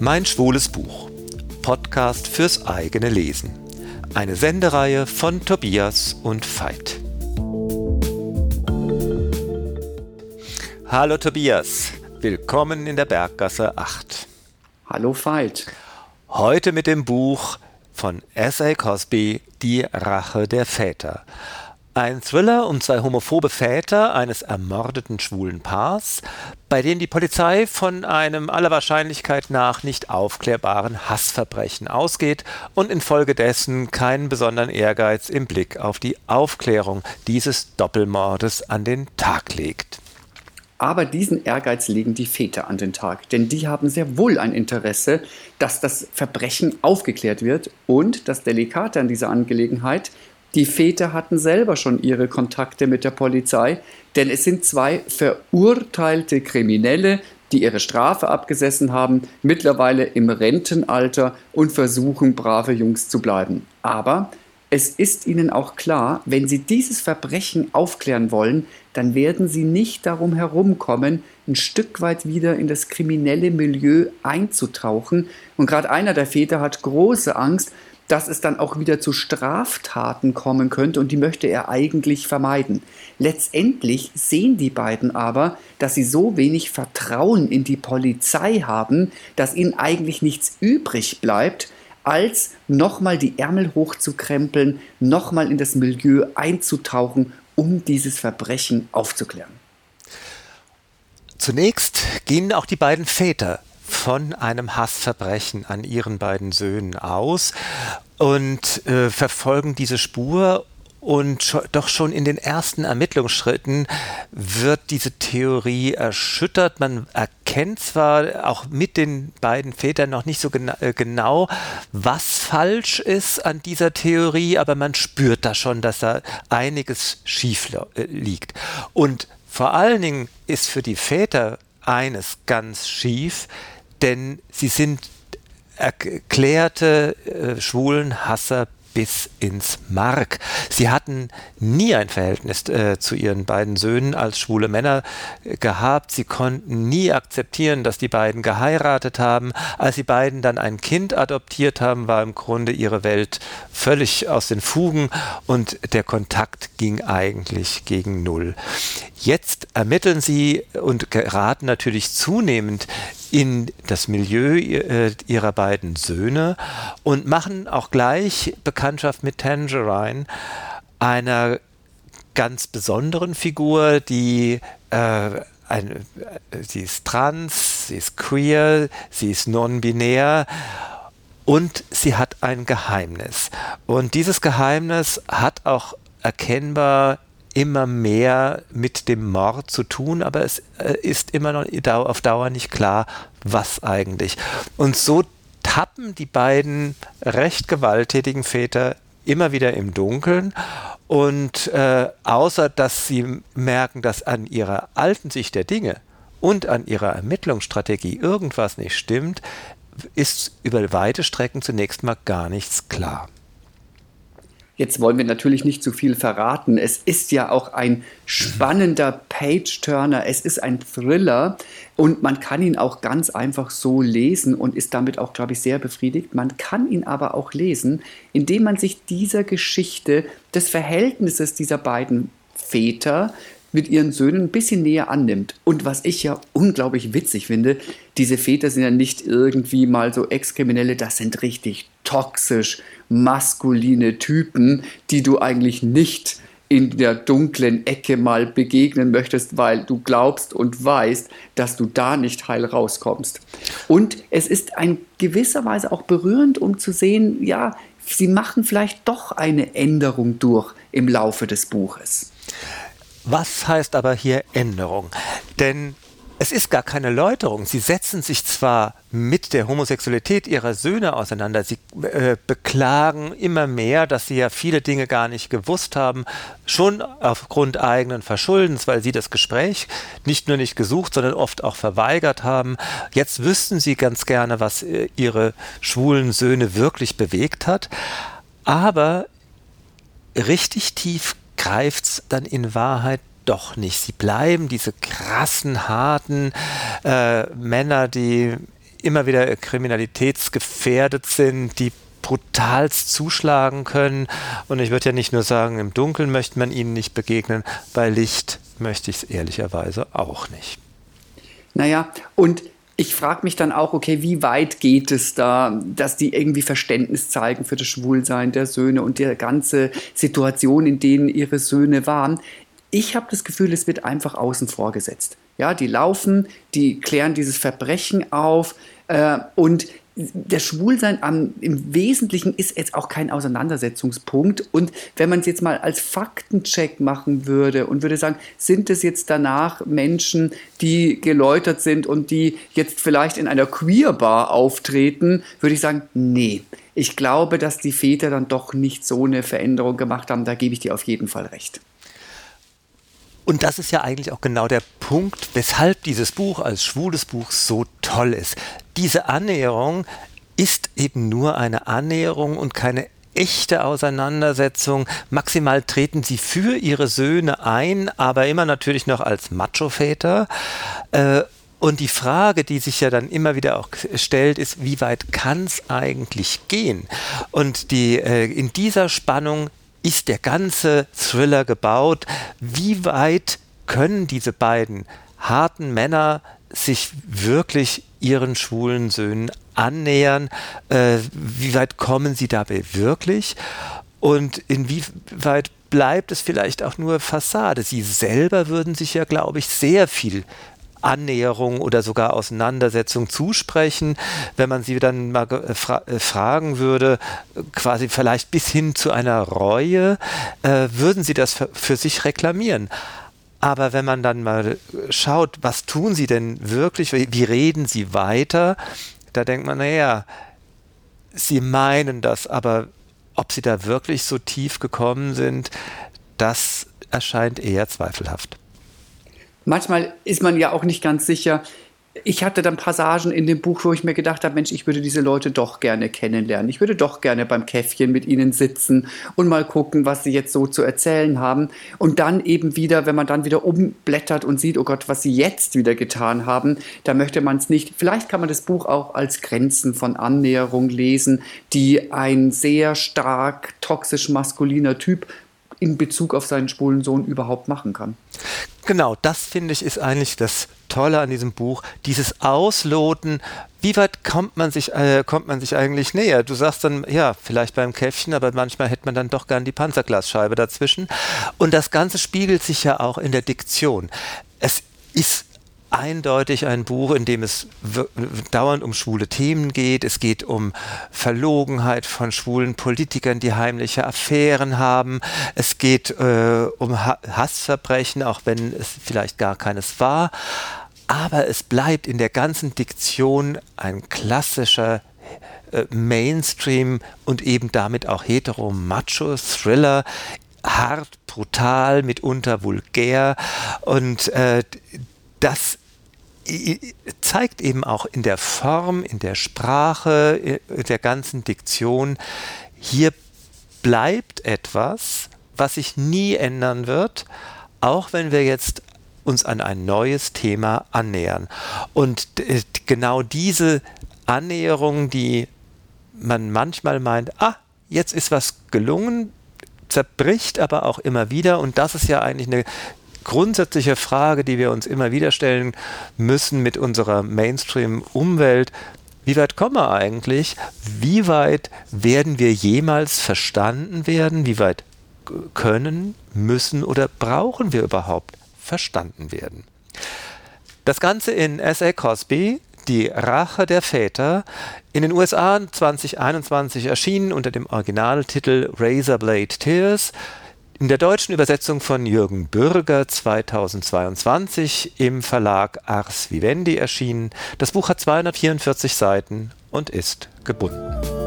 Mein schwules Buch. Podcast fürs eigene Lesen. Eine Sendereihe von Tobias und Veit. Hallo Tobias, willkommen in der Berggasse 8. Hallo Veit. Heute mit dem Buch von S.A. Cosby Die Rache der Väter. Ein Thriller um zwei homophobe Väter eines ermordeten schwulen Paars, bei denen die Polizei von einem aller Wahrscheinlichkeit nach nicht aufklärbaren Hassverbrechen ausgeht und infolgedessen keinen besonderen Ehrgeiz im Blick auf die Aufklärung dieses Doppelmordes an den Tag legt. Aber diesen Ehrgeiz legen die Väter an den Tag, denn die haben sehr wohl ein Interesse, dass das Verbrechen aufgeklärt wird und das Delikate an dieser Angelegenheit, die Väter hatten selber schon ihre Kontakte mit der Polizei, denn es sind zwei verurteilte Kriminelle, die ihre Strafe abgesessen haben, mittlerweile im Rentenalter und versuchen, brave Jungs zu bleiben. Aber es ist ihnen auch klar, wenn sie dieses Verbrechen aufklären wollen, dann werden sie nicht darum herumkommen, ein Stück weit wieder in das kriminelle Milieu einzutauchen. Und gerade einer der Väter hat große Angst, dass es dann auch wieder zu Straftaten kommen könnte und die möchte er eigentlich vermeiden. Letztendlich sehen die beiden aber, dass sie so wenig Vertrauen in die Polizei haben, dass ihnen eigentlich nichts übrig bleibt, als nochmal die Ärmel hochzukrempeln, nochmal in das Milieu einzutauchen, um dieses Verbrechen aufzuklären. Zunächst gehen auch die beiden Väter von einem Hassverbrechen an ihren beiden Söhnen aus und äh, verfolgen diese Spur und doch schon in den ersten Ermittlungsschritten wird diese Theorie erschüttert. Man erkennt zwar auch mit den beiden Vätern noch nicht so gena äh, genau, was falsch ist an dieser Theorie, aber man spürt da schon, dass da einiges schief äh, liegt. Und vor allen Dingen ist für die Väter eines ganz schief, denn sie sind erklärte äh, schwulen Hasser bis ins Mark. Sie hatten nie ein Verhältnis äh, zu ihren beiden Söhnen als schwule Männer gehabt. Sie konnten nie akzeptieren, dass die beiden geheiratet haben. Als die beiden dann ein Kind adoptiert haben, war im Grunde ihre Welt völlig aus den Fugen und der Kontakt ging eigentlich gegen Null. Jetzt ermitteln sie und geraten natürlich zunehmend in das Milieu äh, ihrer beiden Söhne und machen auch gleich Bekanntschaft mit Tangerine, einer ganz besonderen Figur, die äh, eine, sie ist trans, sie ist queer, sie ist non-binär und sie hat ein Geheimnis. Und dieses Geheimnis hat auch erkennbar immer mehr mit dem Mord zu tun, aber es äh, ist immer noch auf Dauer nicht klar, was eigentlich. Und so tappen die beiden recht gewalttätigen Väter immer wieder im Dunkeln und äh, außer dass sie merken, dass an ihrer alten Sicht der Dinge und an ihrer Ermittlungsstrategie irgendwas nicht stimmt, ist über weite Strecken zunächst mal gar nichts klar. Jetzt wollen wir natürlich nicht zu viel verraten. Es ist ja auch ein spannender Page-Turner. Es ist ein Thriller und man kann ihn auch ganz einfach so lesen und ist damit auch, glaube ich, sehr befriedigt. Man kann ihn aber auch lesen, indem man sich dieser Geschichte des Verhältnisses dieser beiden Väter mit ihren Söhnen ein bisschen näher annimmt. Und was ich ja unglaublich witzig finde, diese Väter sind ja nicht irgendwie mal so Ex-Kriminelle, das sind richtig toxisch maskuline Typen, die du eigentlich nicht in der dunklen Ecke mal begegnen möchtest, weil du glaubst und weißt, dass du da nicht heil rauskommst. Und es ist ein gewisserweise auch berührend, um zu sehen, ja, sie machen vielleicht doch eine Änderung durch im Laufe des Buches. Was heißt aber hier Änderung? Denn es ist gar keine Läuterung. Sie setzen sich zwar mit der Homosexualität ihrer Söhne auseinander, sie äh, beklagen immer mehr, dass sie ja viele Dinge gar nicht gewusst haben, schon aufgrund eigenen Verschuldens, weil sie das Gespräch nicht nur nicht gesucht, sondern oft auch verweigert haben. Jetzt wüssten sie ganz gerne, was äh, ihre schwulen Söhne wirklich bewegt hat. Aber richtig tief greift es dann in Wahrheit doch nicht. Sie bleiben diese krassen, harten äh, Männer, die immer wieder kriminalitätsgefährdet sind, die brutalst zuschlagen können. Und ich würde ja nicht nur sagen, im Dunkeln möchte man ihnen nicht begegnen, bei Licht möchte ich es ehrlicherweise auch nicht. Naja, und ich frage mich dann auch, okay, wie weit geht es da, dass die irgendwie Verständnis zeigen für das Schwulsein der Söhne und die ganze Situation, in denen ihre Söhne waren. Ich habe das Gefühl, es wird einfach außen vor gesetzt. Ja, die laufen, die klären dieses Verbrechen auf äh, und der Schwulsein am, im Wesentlichen ist jetzt auch kein Auseinandersetzungspunkt. Und wenn man es jetzt mal als Faktencheck machen würde und würde sagen, sind es jetzt danach Menschen, die geläutert sind und die jetzt vielleicht in einer Queerbar auftreten, würde ich sagen, nee. Ich glaube, dass die Väter dann doch nicht so eine Veränderung gemacht haben. Da gebe ich dir auf jeden Fall recht. Und das ist ja eigentlich auch genau der Punkt, weshalb dieses Buch als schwules Buch so toll ist. Diese Annäherung ist eben nur eine Annäherung und keine echte Auseinandersetzung. Maximal treten sie für ihre Söhne ein, aber immer natürlich noch als Macho-Väter. Äh, und die Frage, die sich ja dann immer wieder auch stellt, ist, wie weit kann es eigentlich gehen? Und die, äh, in dieser Spannung ist der ganze Thriller gebaut? Wie weit können diese beiden harten Männer sich wirklich ihren schwulen Söhnen annähern? Äh, wie weit kommen sie dabei wirklich? Und inwieweit bleibt es vielleicht auch nur Fassade? Sie selber würden sich ja, glaube ich, sehr viel Annäherung oder sogar Auseinandersetzung zusprechen, wenn man sie dann mal äh, fra äh, fragen würde, quasi vielleicht bis hin zu einer Reue, äh, würden sie das für sich reklamieren. Aber wenn man dann mal schaut, was tun sie denn wirklich, wie reden sie weiter, da denkt man, naja, sie meinen das, aber ob sie da wirklich so tief gekommen sind, das erscheint eher zweifelhaft manchmal ist man ja auch nicht ganz sicher. Ich hatte dann Passagen in dem Buch, wo ich mir gedacht habe, Mensch, ich würde diese Leute doch gerne kennenlernen. Ich würde doch gerne beim Käffchen mit ihnen sitzen und mal gucken, was sie jetzt so zu erzählen haben. Und dann eben wieder, wenn man dann wieder umblättert und sieht, oh Gott, was sie jetzt wieder getan haben, da möchte man es nicht. Vielleicht kann man das Buch auch als Grenzen von Annäherung lesen, die ein sehr stark toxisch maskuliner Typ in Bezug auf seinen schwulen Sohn überhaupt machen kann. Genau, das finde ich ist eigentlich das Tolle an diesem Buch, dieses Ausloten, wie weit kommt man sich, äh, kommt man sich eigentlich näher? Du sagst dann, ja, vielleicht beim Käffchen, aber manchmal hätte man dann doch gern die Panzerglasscheibe dazwischen. Und das Ganze spiegelt sich ja auch in der Diktion. Es ist eindeutig ein Buch, in dem es dauernd um schwule Themen geht. Es geht um Verlogenheit von schwulen Politikern, die heimliche Affären haben. Es geht äh, um ha Hassverbrechen, auch wenn es vielleicht gar keines war. Aber es bleibt in der ganzen Diktion ein klassischer äh, Mainstream und eben damit auch hetero-macho-Thriller hart, brutal, mitunter vulgär und äh, das zeigt eben auch in der Form, in der Sprache, in der ganzen Diktion, hier bleibt etwas, was sich nie ändern wird, auch wenn wir jetzt uns an ein neues Thema annähern. Und genau diese Annäherung, die man manchmal meint, ah, jetzt ist was gelungen, zerbricht aber auch immer wieder und das ist ja eigentlich eine grundsätzliche Frage, die wir uns immer wieder stellen müssen mit unserer Mainstream-Umwelt. Wie weit kommen wir eigentlich? Wie weit werden wir jemals verstanden werden? Wie weit können, müssen oder brauchen wir überhaupt verstanden werden? Das Ganze in S.A. Cosby, die Rache der Väter, in den USA 2021 erschienen unter dem Originaltitel Razorblade Tears. In der deutschen Übersetzung von Jürgen Bürger 2022 im Verlag Ars Vivendi erschienen. Das Buch hat 244 Seiten und ist gebunden.